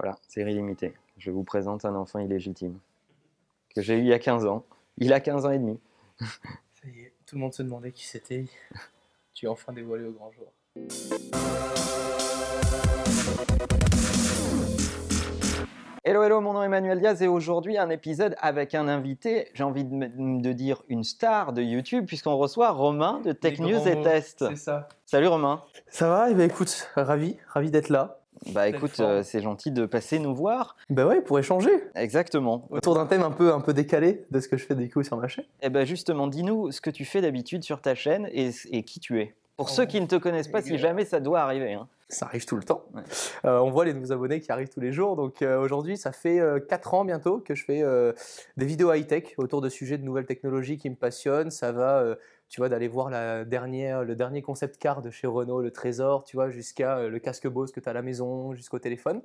Voilà, série limitée. Je vous présente un enfant illégitime que j'ai eu il y a 15 ans. Il a 15 ans et demi. Ça y est, tout le monde se demandait qui c'était. Tu es enfin dévoilé au grand jour. Hello, hello, mon nom est Emmanuel Diaz et aujourd'hui un épisode avec un invité, j'ai envie de, dire une star de YouTube puisqu'on reçoit Romain de Tech Les News et Test. C'est ça. Salut Romain. Ça va? Eh ben, écoute, ravi, ravi d'être là. Bah écoute, euh, c'est gentil de passer nous voir. Bah ouais, pour échanger. Exactement. Autour d'un thème un peu, un peu décalé de ce que je fais des coups sur ma chaîne. Et ben justement, dis-nous ce que tu fais d'habitude sur ta chaîne et, et qui tu es. Pour Oh. ceux qui ne te connaissent pas, si jamais ça doit arriver. hein. Ça arrive tout le temps. Ouais. Euh, on voit les nouveaux abonnés qui arrivent tous les jours. Donc euh, aujourd'hui, ça fait 4 ans bientôt que je fais euh, des vidéos high-tech autour de sujets de nouvelles technologies qui me passionnent. Ça va, euh, tu vois, d'aller voir la dernière, le dernier concept car de chez Renault, le Trésor, tu vois, jusqu'à euh, le casque Bose que tu as à la maison, jusqu'au téléphone.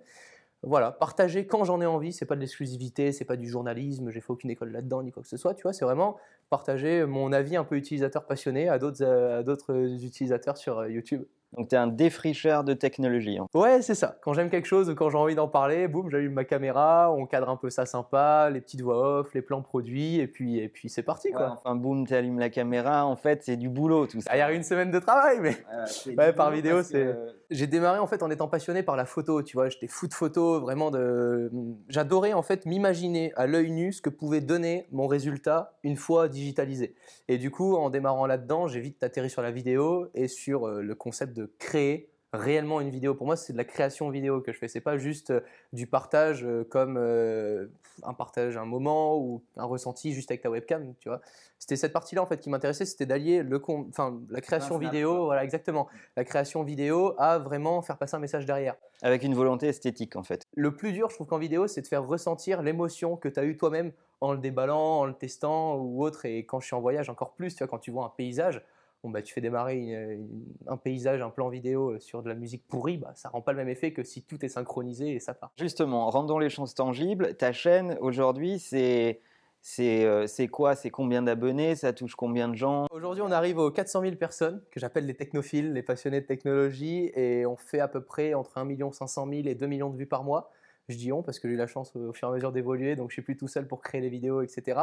Voilà, partager quand j'en ai envie, c'est pas de l'exclusivité, c'est pas du journalisme, j'ai fait aucune école là-dedans ni quoi que ce soit, tu vois, c'est vraiment partager mon avis un peu utilisateur passionné à d'autres euh, utilisateurs sur euh, YouTube. Donc tu es un défricheur de technologie. hein. Ouais, c'est ça. Quand j'aime quelque chose ou quand j'ai envie d'en parler, boum, j'allume ma caméra, on cadre un peu ça sympa, les petites voix off, les plans produits, et puis, et puis c'est parti Ouais, quoi. enfin, boum, tu allumes la caméra. En fait, c'est du boulot tout ça. Derrière une semaine de travail, mais Euh, Ouais, par vidéo, que, c'est- euh, j'ai démarré en fait en étant passionné par la photo, tu vois. J'étais fou de photo, vraiment de. J'adorais en fait m'imaginer à l'œil nu ce que pouvait donner mon résultat une fois digitalisé. Et du coup, en démarrant là-dedans, j'ai vite atterri sur la vidéo et sur euh, le concept de créer réellement une vidéo. Pour moi, c'est de la création vidéo que je fais. C'est pas juste euh, du partage euh, comme euh, un partage, un moment ou un ressenti juste avec ta webcam, tu vois. C'était cette partie-là en fait qui m'intéressait, c'était d'allier le enfin la création vidéo, voilà exactement, la création vidéo à vraiment faire passer un message derrière. Avec une volonté esthétique en fait. Le plus dur, je trouve qu'en vidéo, c'est de faire ressentir l'émotion que tu as eue toi-même en le déballant, en le testant ou autre. Et quand je suis en voyage, encore plus, tu vois, quand tu vois un paysage, bon, bah, tu fais démarrer une- une- un paysage, un plan vidéo sur de la musique pourrie, bah, ça rend pas le même effet que si tout est synchronisé et ça part. Justement, rendons les choses tangibles. Ta chaîne aujourd'hui, c'est c'est euh, c'est quoi? C'est combien d'abonnés? Ça touche combien de gens? Aujourd'hui, on arrive aux 400 000 personnes que j'appelle les technophiles, les passionnés de technologie, et on fait à peu près entre 1 500 000 et 2 millions de vues par mois. Je dis on parce que j'ai eu la chance euh, au fur et à mesure d'évoluer, donc je suis plus tout seul pour créer les vidéos, etc.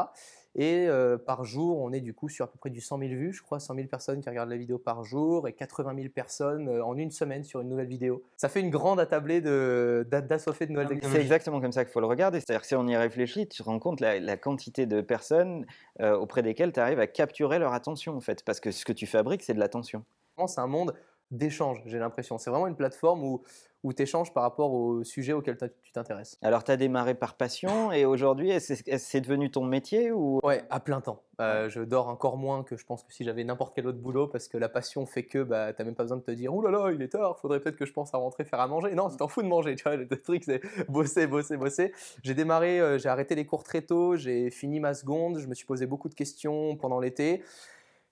Et euh, par jour, on est du coup sur à peu près du 100 000 vues, je crois, 100 000 personnes qui regardent la vidéo par jour et 80 000 personnes euh, en une semaine sur une nouvelle vidéo. Ça fait une grande attablée de- d'a- d'assoiffés de nouvelles C'est technologies. exactement comme ça qu'il faut le regarder. C'est-à-dire que si on y réfléchit, tu te rends compte la, la quantité de personnes euh, auprès desquelles tu arrives à capturer leur attention en fait. Parce que ce que tu fabriques, c'est de l'attention. C'est un monde d'échange, j'ai l'impression. C'est vraiment une plateforme où, où tu échanges par rapport au sujet auquel tu t'intéresses. Alors tu as démarré par passion et aujourd'hui, c'est devenu ton métier ou? Ouais, à plein temps. Euh, je dors encore moins que je pense que si j'avais n'importe quel autre boulot parce que la passion fait que bah, t'as même pas besoin de te dire Ouh là là, il est tard, faudrait peut-être que je pense à rentrer faire à manger. Non, tu t'en fous de manger, tu vois. Le truc, c'est bosser, bosser, bosser. J'ai démarré, euh, j'ai arrêté les cours très tôt, j'ai fini ma seconde, je me suis posé beaucoup de questions pendant l'été.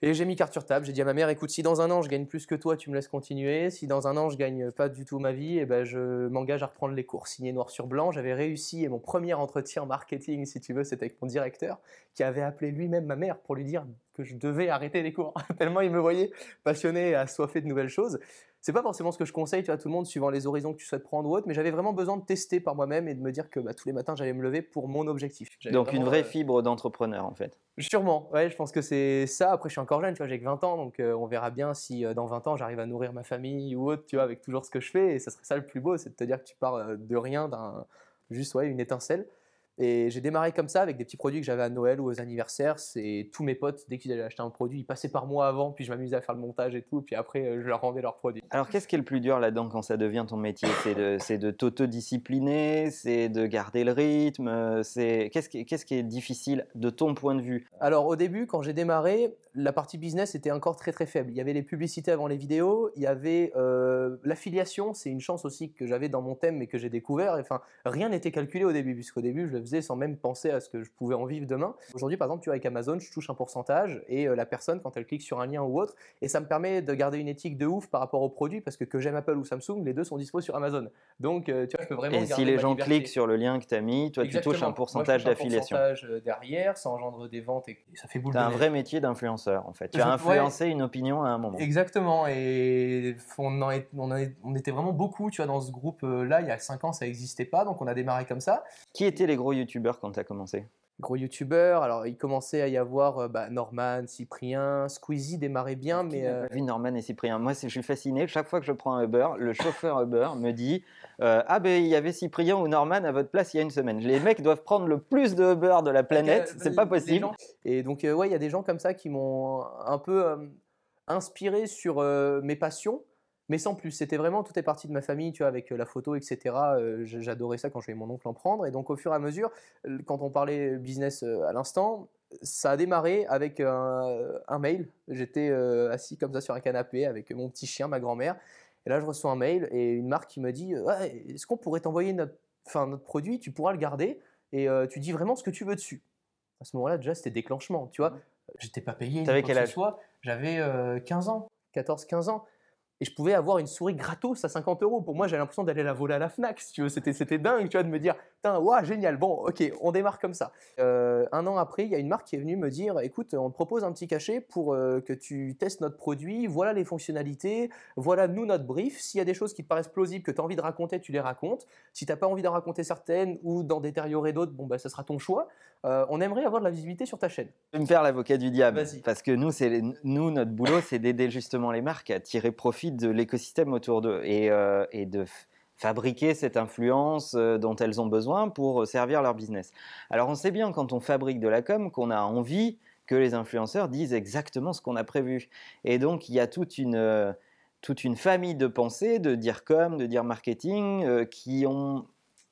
Et j'ai mis carte sur table, j'ai dit à ma mère, écoute, si dans un an je gagne plus que toi, tu me laisses continuer. Si dans un an je gagne pas du tout ma vie, et ben je m'engage à reprendre les cours. Signé noir sur blanc, j'avais réussi et mon premier entretien marketing, si tu veux, c'était avec mon directeur qui avait appelé lui-même ma mère pour lui dire que je devais arrêter les cours. Tellement il me voyait passionné et assoiffé de nouvelles choses. C'est pas forcément ce que je conseille tu vois, à tout le monde suivant les horizons que tu souhaites prendre ou autre, mais j'avais vraiment besoin de tester par moi-même et de me dire que bah, tous les matins j'allais me lever pour mon objectif. J'avais donc une vraie euh, fibre d'entrepreneur en fait Sûrement, ouais, je pense que c'est ça. Après, je suis encore jeune, tu vois, j'ai que 20 ans, donc euh, on verra bien si euh, dans 20 ans j'arrive à nourrir ma famille ou autre, tu vois, avec toujours ce que je fais. Et ça serait ça le plus beau, c'est de te dire que tu pars euh, de rien, d'un juste ouais, une étincelle. Et j'ai démarré comme ça avec des petits produits que j'avais à Noël ou aux anniversaires. C'est tous mes potes, dès qu'ils allaient acheter un produit, ils passaient par moi avant, puis je m'amusais à faire le montage et tout, puis après euh, je leur rendais leurs produits. Alors, qu'est-ce qui est le plus dur là-dedans quand ça devient ton métier? C'est de, t'autodiscipliner, c'est de garder le rythme, c'est qu'est-ce qui, qu'est-ce qui est difficile de ton point de vue? Alors au début, quand j'ai démarré, la partie business était encore très très faible. Il y avait les publicités avant les vidéos, il y avait euh, l'affiliation, c'est une chance aussi que j'avais dans mon thème mais que j'ai découvert. Enfin, rien n'était calculé au début, puisqu'au début je le faisais sans même penser à ce que je pouvais en vivre demain. Aujourd'hui, par exemple, tu vois, avec Amazon, je touche un pourcentage et euh, la personne, quand elle clique sur un lien ou autre, et ça me permet de garder une éthique de ouf par rapport aux produits, parce que que j'aime Apple ou Samsung, les deux sont dispo sur Amazon. Donc, euh, tu vois, je peux vraiment Et si les gens liberté. cliquent sur le lien que tu as mis, toi tu touches un pourcentage un d'affiliation. pourcentage, euh, derrière, ça engendre des ventes et ça fait boule de un vrai métier d'influenceur. influenceur en fait. Tu Je- as ouais. influencé une opinion à un moment. Exactement, et on, en est- on, en est- on était vraiment beaucoup, tu vois, dans ce groupe-là, il y a 5 ans, ça n'existait pas, donc on a démarré comme ça. Qui étaient les gros youtubeurs quand tu as commencé? Gros youtubeurs, alors il commençait à y avoir euh, bah, Norman, Cyprien, Squeezie démarrait bien, mais... euh, Vu Norman et Cyprien? Moi, je suis fasciné. Chaque fois que je prends un Uber, le chauffeur Uber me dit euh, Ah, ben il y avait Cyprien ou Norman à votre place il y a une semaine. Les mecs doivent prendre le plus de Uber de la planète. C'est pas possible. gens- Et donc, euh, ouais, il y a des gens comme ça qui m'ont un peu inspiré sur mes passions, mais sans plus. C'était vraiment, tout est parti de ma famille, tu vois, avec euh, la photo, etc. Euh, J'adorais ça quand je voyais mon oncle en prendre. Et donc, au fur et à mesure, quand on parlait business euh, à l'instant, ça a démarré avec un, un mail. J'étais euh, assis comme ça sur un canapé avec mon petit chien, ma grand-mère. Et là, je reçois un mail et une marque qui me dit Ouais, Est-ce qu'on pourrait t'envoyer notre, enfin, notre produit? Tu pourras le garder et euh, tu dis vraiment ce que tu veux dessus. À ce moment-là, déjà, c'était déclenchement. Tu vois, j'étais pas payé. T'avais quel âge? J'avais euh, 15 ans, 14-15 ans? Et je pouvais avoir une souris gratos à 50 euros. Pour moi, j'avais l'impression d'aller la voler à la Fnac, si tu veux. C'était, c'était dingue, tu vois, de me dire, putain, waouh, génial. Bon, ok, on démarre comme ça. Euh, un an après, il y a une marque qui est venue me dire, écoute, on te propose un petit cachet pour euh, que tu testes notre produit. Voilà les fonctionnalités. Voilà, nous, notre brief. S'il y a des choses qui te paraissent plausibles, que tu as envie de raconter, tu les racontes. Si tu n'as pas envie d'en raconter certaines ou d'en détériorer d'autres, bon, bah, ça sera ton choix. Euh, on aimerait avoir de la visibilité sur ta chaîne. Je vais me faire l'avocat du diable. Parce que nous, nous, notre boulot, c'est d'aider justement les marques à tirer profit de l'écosystème autour d'eux et, euh, et de fabriquer cette influence euh, dont elles ont besoin pour servir leur business. Alors, on sait bien quand on fabrique de la com qu'on a envie que les influenceurs disent exactement ce qu'on a prévu. Et donc, il y a toute une, toute une famille de pensées, de dire com, de dire marketing, euh, qui ont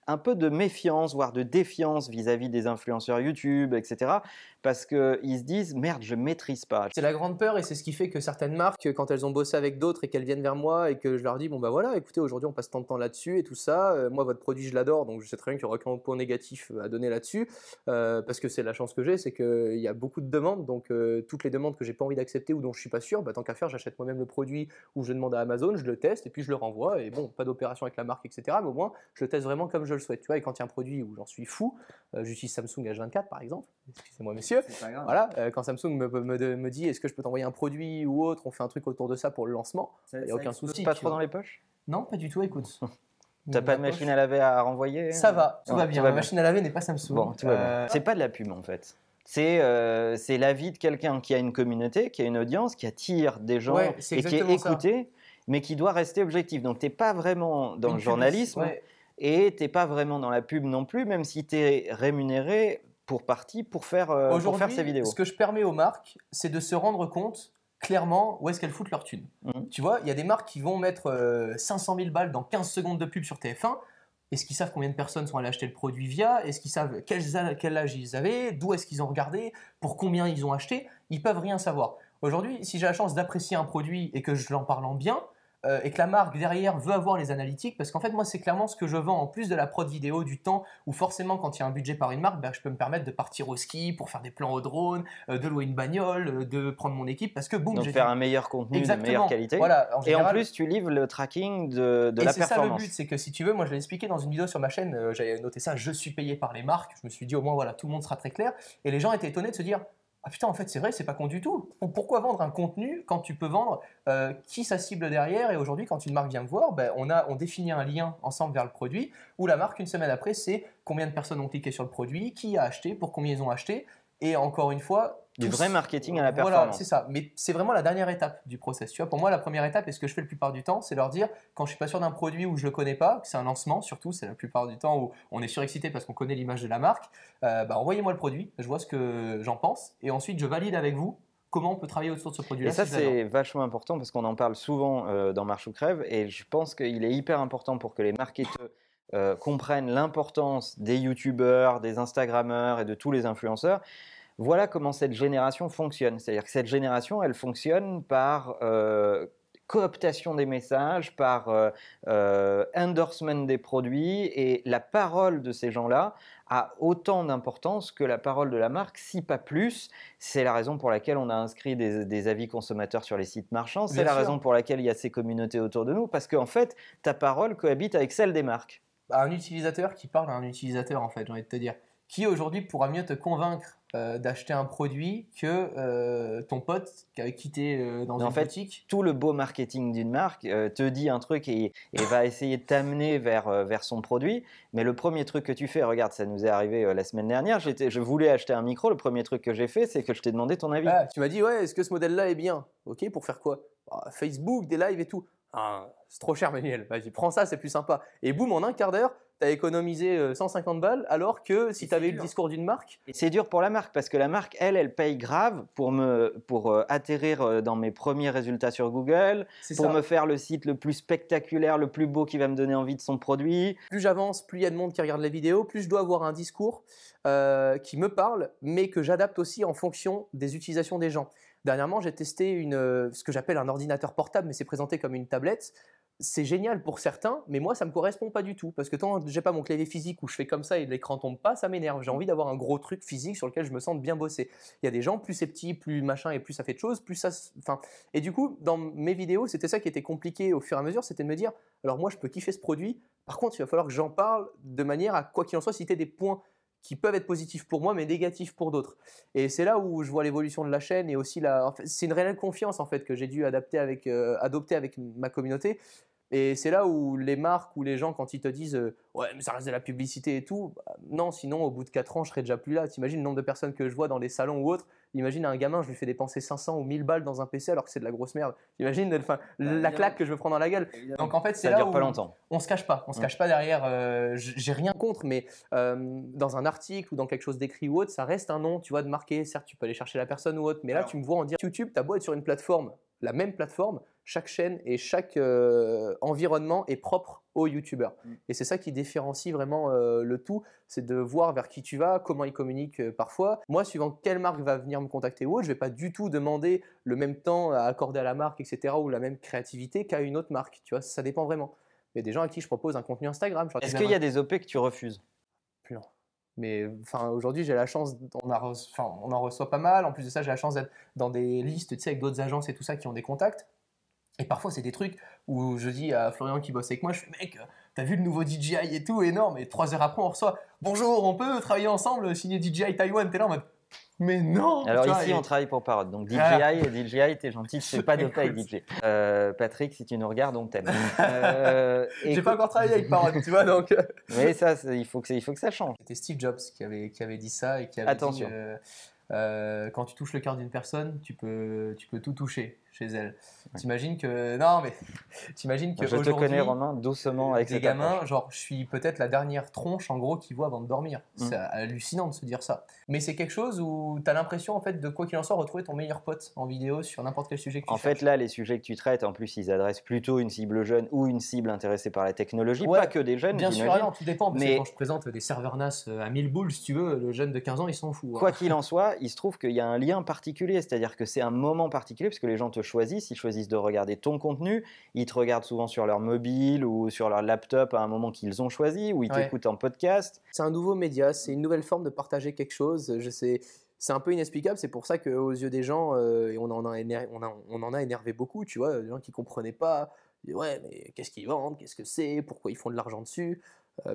un peu de méfiance, voire de défiance vis-à-vis des influenceurs YouTube, etc. Parce qu'ils se disent, merde, je maîtrise pas. C'est la grande peur et c'est ce qui fait que certaines marques, quand elles ont bossé avec d'autres et qu'elles viennent vers moi et que je leur dis, bon bah voilà, écoutez, aujourd'hui on passe tant de temps là-dessus et tout ça, euh, moi votre produit je l'adore, donc je sais très bien qu'il n'y aura aucun point négatif euh, à donner là-dessus, euh, parce que c'est la chance que j'ai, c'est qu'il y a beaucoup de demandes, donc toutes les demandes que j'ai pas envie d'accepter ou dont je suis pas sûr, bah, tant qu'à faire, j'achète moi-même le produit ou je demande à Amazon, je le teste et puis je le renvoie et bon, pas d'opération avec la marque, etc. Mais au moins, je le teste vraiment comme je le souhaite, tu vois, et quand il y a un produit où j'en suis fou, j'utilise Samsung H24 par exemple, excusez-moi messieurs, voilà, euh, quand Samsung me, me- me dit est-ce que je peux t'envoyer un produit ou autre, on fait un truc autour de ça pour le lancement. Il y a aucun souci, Pas trop dans les poches? Non, pas du tout, écoute. T'as pas de machine à laver à renvoyer Ça va, tout Ouais, va tout bien. va Ma bien. machine à laver n'est pas Samsung. Bon. Euh, C'est pas de la pub en fait. C'est euh, c'est l'avis de quelqu'un qui a une communauté, qui a une audience, qui attire des gens Ouais, et qui est ça. écouté, mais qui doit rester objectif. Donc t'es pas vraiment dans une le journalisme ouais. et t'es pas vraiment dans la pub non plus, même si tu es rémunéré pour partie pour faire, euh, pour Aujourd'hui, faire ces vidéos. ce que je permets aux marques, c'est de se rendre compte clairement où est-ce qu'elles foutent leur thune. Mhm. Tu vois, il y a des marques qui vont mettre euh, 500 000 balles dans 15 secondes de pub sur TF1. Est-ce qu'ils savent combien de personnes sont allées acheter le produit via? Est-ce qu'ils savent quel, quel âge ils avaient? D'où est-ce qu'ils ont regardé? Pour combien ils ont acheté? Ils peuvent rien savoir. Aujourd'hui, si j'ai la chance d'apprécier un produit et que je l'en parle en bien, euh, et que la marque derrière veut avoir les analytiques, parce qu'en fait, moi, c'est clairement ce que je vends en plus de la prod vidéo, du temps où forcément, quand il y a un budget par une marque, ben, je peux me permettre de partir au ski pour faire des plans au drone, euh, de louer une bagnole, euh, de prendre mon équipe, parce que boum, j'ai faire un meilleur contenu Exactement. de meilleure qualité. Voilà, en Et en général- plus, tu livres le tracking de, de et la c'est ça le performance. but, c'est que si tu veux, moi je l'ai expliqué dans une vidéo sur ma chaîne, euh, j'avais noté ça, je suis payé par les marques, je me suis dit au moins voilà, tout le monde sera très clair, et les gens étaient étonnés de se dire, ah putain en fait c'est vrai, c'est pas con du tout, pourquoi vendre un contenu quand tu peux vendre euh, qui ça cible derrière, et aujourd'hui quand une marque vient me voir, ben, on, a, on définit un lien ensemble vers le produit, où la marque une semaine après c'est combien de personnes ont cliqué sur le produit, qui a acheté, pour combien ils ont acheté, et encore une fois... Du vrai marketing à la Voilà, performance. c'est ça. Mais c'est vraiment la dernière étape du process. Tu vois, pour moi, la première étape, et ce que je fais la plupart du temps, c'est leur dire, quand je suis pas sûr d'un produit ou je le connais pas, que c'est un lancement surtout, c'est la plupart du temps où on est surexcité parce qu'on connaît l'image de la marque, euh, bah, envoyez-moi le produit, je vois ce que j'en pense, et ensuite je valide avec vous comment on peut travailler autour de ce produit-là. Et ça, si c'est vachement important parce qu'on en parle souvent euh, dans Marche ou Crève et je pense qu'il est hyper important pour que les marketeurs euh, comprennent l'importance des youtubeurs, des instagrammeurs et de tous les influenceurs. Voilà comment cette génération fonctionne. C'est-à-dire que cette génération, elle fonctionne par euh, cooptation des messages, par euh, endorsement des produits et la parole de ces gens-là a autant d'importance que la parole de la marque, si pas plus. C'est la raison pour laquelle on a inscrit des, des avis consommateurs sur les sites marchands. C'est la sûr. raison pour laquelle il y a ces communautés autour de nous, parce qu'en fait, ta parole cohabite avec celle des marques. Bah, un utilisateur qui parle à un utilisateur, en fait, j'ai envie de te dire. qui aujourd'hui pourra mieux te convaincre euh, d'acheter un produit que euh, ton pote qui avait quitté euh, dans Mais une en fait, boutique Tout le beau marketing d'une marque euh, te dit un truc et, et va essayer de t'amener vers, euh, vers son produit. Mais le premier truc que tu fais, regarde, ça nous est arrivé euh, la semaine dernière, j'étais- je voulais acheter un micro. Le premier truc que j'ai fait, c'est que je t'ai demandé ton avis. Ah, tu m'as dit, ouais, est-ce que ce modèle-là est bien? Ok, pour faire quoi? Ah, Facebook, des lives et tout. Ah, c'est trop cher, Manuel. Vas-y, prends ça, c'est plus sympa. Et boum, en un quart d'heure, tu as économisé euh, 150 balles, alors que si tu avais eu le dur. discours d'une marque, c'est dur pour la marque parce que la marque, elle, elle paye grave pour me pour euh, atterrir euh, dans mes premiers résultats sur Google, pour ça. me faire le site le plus spectaculaire, le plus beau qui va me donner envie de son produit. Plus j'avance, plus il y a de monde qui regarde les vidéos, plus je dois avoir un discours euh, qui me parle, mais que j'adapte aussi en fonction des utilisations des gens. Dernièrement, j'ai testé une, euh, ce que j'appelle un ordinateur portable, mais c'est présenté comme une tablette. C'est génial pour certains, mais moi, ça me correspond pas du tout. Parce que tant que j'ai pas mon clavier physique où je fais comme ça et l'écran tombe pas, ça m'énerve. J'ai envie d'avoir un gros truc physique sur lequel je me sente bien bosser. Il y a des gens, plus c'est petit, plus machin et plus ça fait de choses, plus ça. et du coup, dans mes vidéos, c'était ça qui était compliqué au fur et à mesure, c'était de me dire, alors moi, je peux kiffer ce produit. Par contre, il va falloir que j'en parle de manière à, quoi qu'il en soit, citer des points qui peuvent être positifs pour moi, mais négatifs pour d'autres. Et c'est là où je vois l'évolution de la chaîne et aussi la. c'est une réelle confiance en fait que j'ai dû euh, adopter avec ma communauté. Et c'est là où les marques ou les gens, quand ils te disent euh, Ouais, mais ça reste de la publicité et tout, bah, non, sinon au bout de 4 ans, je serais déjà plus là. T'imagines le nombre de personnes que je vois dans les salons ou autres. Imagine un gamin, je lui fais dépenser 500 ou 1000 balles dans un PC alors que c'est de la grosse merde. Imagine enfin, la claque que je me prends dans la gueule. Donc en fait, c'est là dure où pas longtemps. on se cache pas, on se cache pas derrière. euh, J'ai rien contre, mais euh, dans un article ou dans quelque chose d'écrit ou autre, ça reste un nom, tu vois, de marqué. Certes, tu peux aller chercher la personne ou autre, mais là, Alors. tu me vois en dire YouTube, t'as beau être sur une plateforme, la même plateforme, chaque chaîne et chaque euh, environnement est propre aux YouTubeurs. Mm. Et c'est ça qui différencie vraiment euh, le tout, c'est de voir vers qui tu vas, comment ils communiquent euh, parfois. Moi, suivant quelle marque va venir me contacter ou autre, je vais pas du tout demander le même temps à accorder à la marque, etc., ou la même créativité qu'à une autre marque. Tu vois, ça dépend vraiment. Il y a des gens à qui je propose un contenu Instagram. Est-ce qu'il y a des OP que tu refuses? Plus, non. Mais enfin, aujourd'hui, j'ai la chance, on, a on en reçoit pas mal. En plus de ça, j'ai la chance d'être dans des listes, tu sais, avec d'autres agences et tout ça qui ont des contacts. Et parfois, c'est des trucs où je dis à Florian qui bosse avec moi, je fais mec, t'as vu le nouveau DJI et tout, énorme. Et trois heures après, on reçoit bonjour, on peut travailler ensemble, signer DJI Taiwan. T'es là en mode mais non Alors ici, on travaille pour Parole. Donc DJI, DJI, t'es gentil, tu fais pas de paye. DJ. Euh, Patrick, si tu nous regardes, on t'aime. Euh, J'ai écoute- pas encore travaillé avec Parole, tu vois, donc. euh, Mais ça, il faut que, ça- il faut que ça change. C'était Steve Jobs qui avait, qui avait dit ça et qui avait Attention. dit euh, quand tu touches le cœur d'une personne, tu peux, tu peux tout toucher chez elle. T'imagines que. Non, mais t'imagines que. Je te connais, Romain, doucement avec cette gamins, approche. genre, je suis peut-être la dernière tronche en gros qu'ils voient avant de dormir. Mm. C'est hallucinant de se dire ça. Mais c'est quelque chose où tu as l'impression, en fait, de quoi qu'il en soit, retrouver ton meilleur pote en vidéo sur n'importe quel sujet que tu En fait, là, les sujets que tu traites, en plus, ils adressent plutôt une cible jeune ou une cible intéressée par la technologie, Ouais, pas que des jeunes, Bien sûr, non, tout dépend. Parce Mais- que quand je présente des serveurs NAS euh, à 1000 boules, si tu veux, le jeune de 15 ans, il s'en fout. hein. Quoi qu'il en soit, il se trouve qu'il y a un lien particulier, c'est-à-dire que c'est un moment particulier, parce que les gens te choisissent, ils choisissent de regarder ton contenu, ils te regardent souvent sur leur mobile ou sur leur laptop à un moment qu'ils ont choisi, ou ils Ouais. t'écoutent en podcast. C'est un nouveau média, c'est une nouvelle forme de partager quelque chose. Je sais, c'est un peu inexplicable. C'est pour ça qu'aux yeux des gens, euh, et on en a, éner- on, a, on en a énervé beaucoup, tu vois, des gens qui comprenaient pas. Ils disaient, ouais, mais qu'est-ce qu'ils vendent Qu'est-ce que c'est Pourquoi ils font de l'argent dessus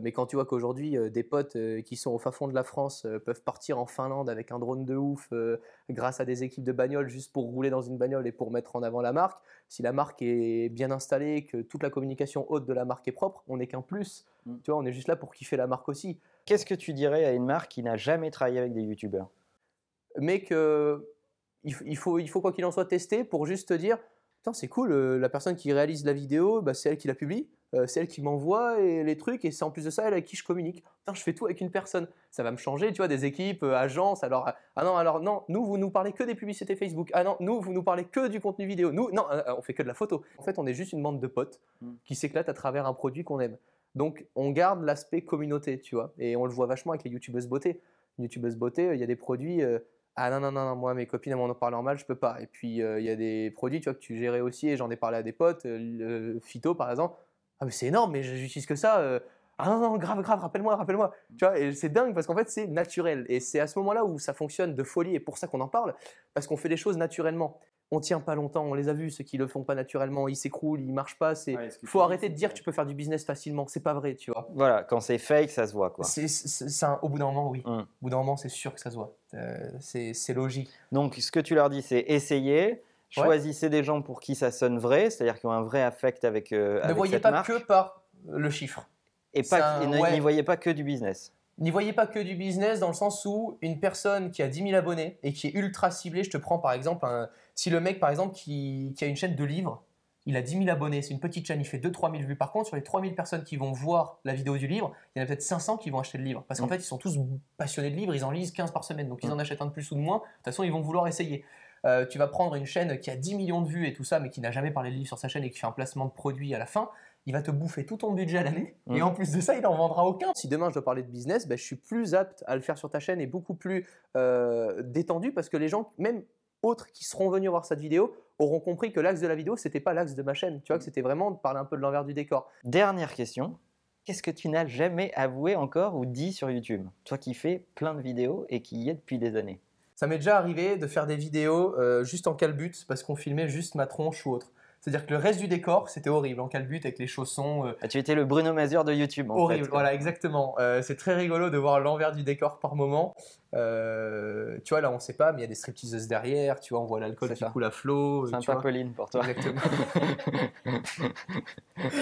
Mais quand tu vois qu'aujourd'hui, euh, des potes euh, qui sont au fin fond de la France euh, peuvent partir en Finlande avec un drone de ouf euh, grâce à des équipes de bagnoles juste pour rouler dans une bagnole et pour mettre en avant la marque, si la marque est bien installée, que toute la communication haute de la marque est propre, on n'est qu'un plus. Mm. Tu vois, on est juste là pour kiffer la marque aussi. Qu'est-ce que tu dirais à une marque qui n'a jamais travaillé avec des youtubeurs? Mais que il, faut, il faut quoi qu'il en soit tester pour juste te dire Putain, c'est cool, euh, la personne qui réalise la vidéo, bah, c'est elle qui la publie, euh, c'est elle qui m'envoie et les trucs, et c'est en plus de ça elle avec qui je communique. Putain, je fais tout avec une personne. Ça va me changer, tu vois, des équipes, euh, agences. Alors, euh, ah non, alors non, nous, vous nous parlez que des publicités Facebook. Ah non, nous, vous nous parlez que du contenu vidéo. Nous, non, euh, on fait que de la photo. En fait, on est juste une bande de potes Mm. qui s'éclatent à travers un produit qu'on aime. Donc, on garde l'aspect communauté, tu vois, et on le voit vachement avec les youtubeuses beauté. Youtubeuses beauté, il y a des produits. ah non, non, non, non, moi, mes copines, elles m'en parlent en mal, je peux pas. Et puis, euh, il y a des produits, tu vois, que tu gérais aussi, et j'en ai parlé à des potes, euh, le Phyto, par exemple. Ah, mais c'est énorme, mais j'utilise que ça. euh. Ah non, non, grave, grave, rappelle-moi, rappelle-moi. Tu vois, et c'est dingue parce qu'en fait, c'est naturel. Et c'est à ce moment-là où ça fonctionne de folie, et pour ça qu'on en parle, parce qu'on fait les choses naturellement. on tient pas longtemps. On les a vus, ceux qui le font pas naturellement, ils s'écroulent, ils marchent pas. C'est Ouais, ce que faut arrêter de dire que- tu peux faire du business facilement. C'est pas vrai, tu vois. Voilà, quand c'est fake, ça se voit quoi. C'est, un- au bout d'un moment, oui. Mm. Au bout d'un moment, c'est sûr que ça se voit. Euh, c'est, c'est logique. Donc, ce que tu leur dis, c'est essayez, choisissez des gens pour qui ça sonne vrai, c'est-à-dire qui ont un vrai affect avec, euh, ne avec voyez cette pas marque, que par le chiffre. et, c'est pas, un- et ne- ouais. n'y voyez pas que du business. N'y voyez pas que du business dans le sens où une personne qui a 10 000 abonnés et qui est ultra ciblée, je te prends par exemple, un- si le mec par exemple qui, qui a une chaîne de livres, il a 10 000 abonnés, c'est une petite chaîne, il fait 2-3 000 vues. Par contre, sur les 3 000 personnes qui vont voir la vidéo du livre, il y en a peut-être 500 qui vont acheter le livre. Parce qu'en Mm. fait, ils sont tous passionnés de livres, ils en lisent 15 par semaine, donc ils Mm. en achètent un de plus ou de moins. De toute façon, ils vont vouloir essayer. Euh, tu vas prendre une chaîne qui a 10 millions de vues et tout ça, mais qui n'a jamais parlé de livre sur sa chaîne et qui fait un placement de produit à la fin, il va te bouffer tout ton budget à l'année. Et en plus de ça, il n'en vendra aucun. Si demain je dois parler de business, ben, je suis plus apte à le faire sur ta chaîne et beaucoup plus euh, détendu parce que les gens, même autres qui seront venus voir cette vidéo, auront compris que l'axe de la vidéo, c'était pas l'axe de ma chaîne. Tu vois, que c'était vraiment de parler un peu de l'envers du décor. Dernière question. Qu'est-ce que tu n'as jamais avoué encore ou dit sur YouTube? Toi qui fais plein de vidéos et qui y es depuis des années. Ça m'est déjà arrivé de faire des vidéos euh, juste en calbut parce qu'on filmait juste ma tronche ou autre. C'est-à-dire que le reste du décor, c'était horrible en calbut avec les chaussons. euh, Ah, Tu étais le Bruno Mazur de YouTube en horrible, fait. voilà, exactement. Euh, c'est très rigolo de voir l'envers du décor par moment. Euh, tu vois, là, on sait pas, mais il y a des stripteaseuses derrière. Tu vois, on voit l'alcool C'est qui ça. coule à flot. euh, Sympa vois. Pauline pour toi. Exactement.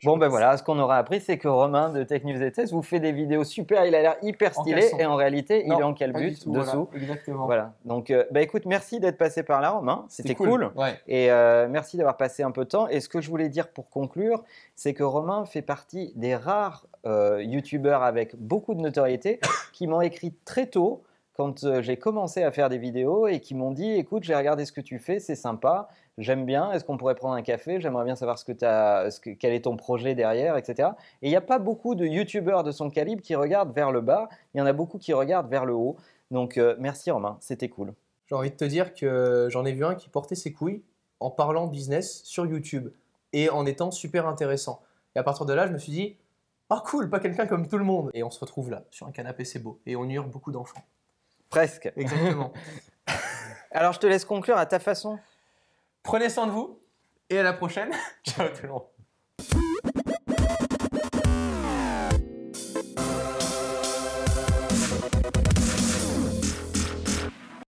Bon ben voilà, ce qu'on aura appris, c'est que Romain de Tech News et Test vous fait des vidéos super, il a l'air hyper stylé et en réalité il est en calbut dessous. voilà, exactement. Voilà. Donc euh, bah écoute, merci d'être passé par là Romain, c'était cool. Ouais. Et euh, merci d'avoir passé un peu de temps. Et ce que je voulais dire pour conclure, c'est que Romain fait partie des rares youtubeurs avec beaucoup de notoriété qui m'ont écrit très tôt quand euh, j'ai commencé à faire des vidéos et qui m'ont dit écoute, j'ai regardé ce que tu fais, c'est sympa, j'aime bien, est-ce qu'on pourrait prendre un café J'aimerais bien savoir ce que as, ce que, quel est ton projet derrière, etc. Et il n'y a pas beaucoup de youtubeurs de son calibre qui regardent vers le bas, il y en a beaucoup qui regardent vers le haut. Donc euh, merci Romain, c'était cool. J'ai envie de te dire que j'en ai vu un qui portait ses couilles en parlant business sur YouTube et en étant super intéressant. Et à partir de là, je me suis dit, ah cool, pas quelqu'un comme tout le monde. Et on se retrouve là, sur un canapé, c'est beau. Et on hurle beaucoup d'enfants. Presque. Exactement. Alors je te laisse conclure à ta façon. Prenez soin de vous et à la prochaine. Ciao tout le monde.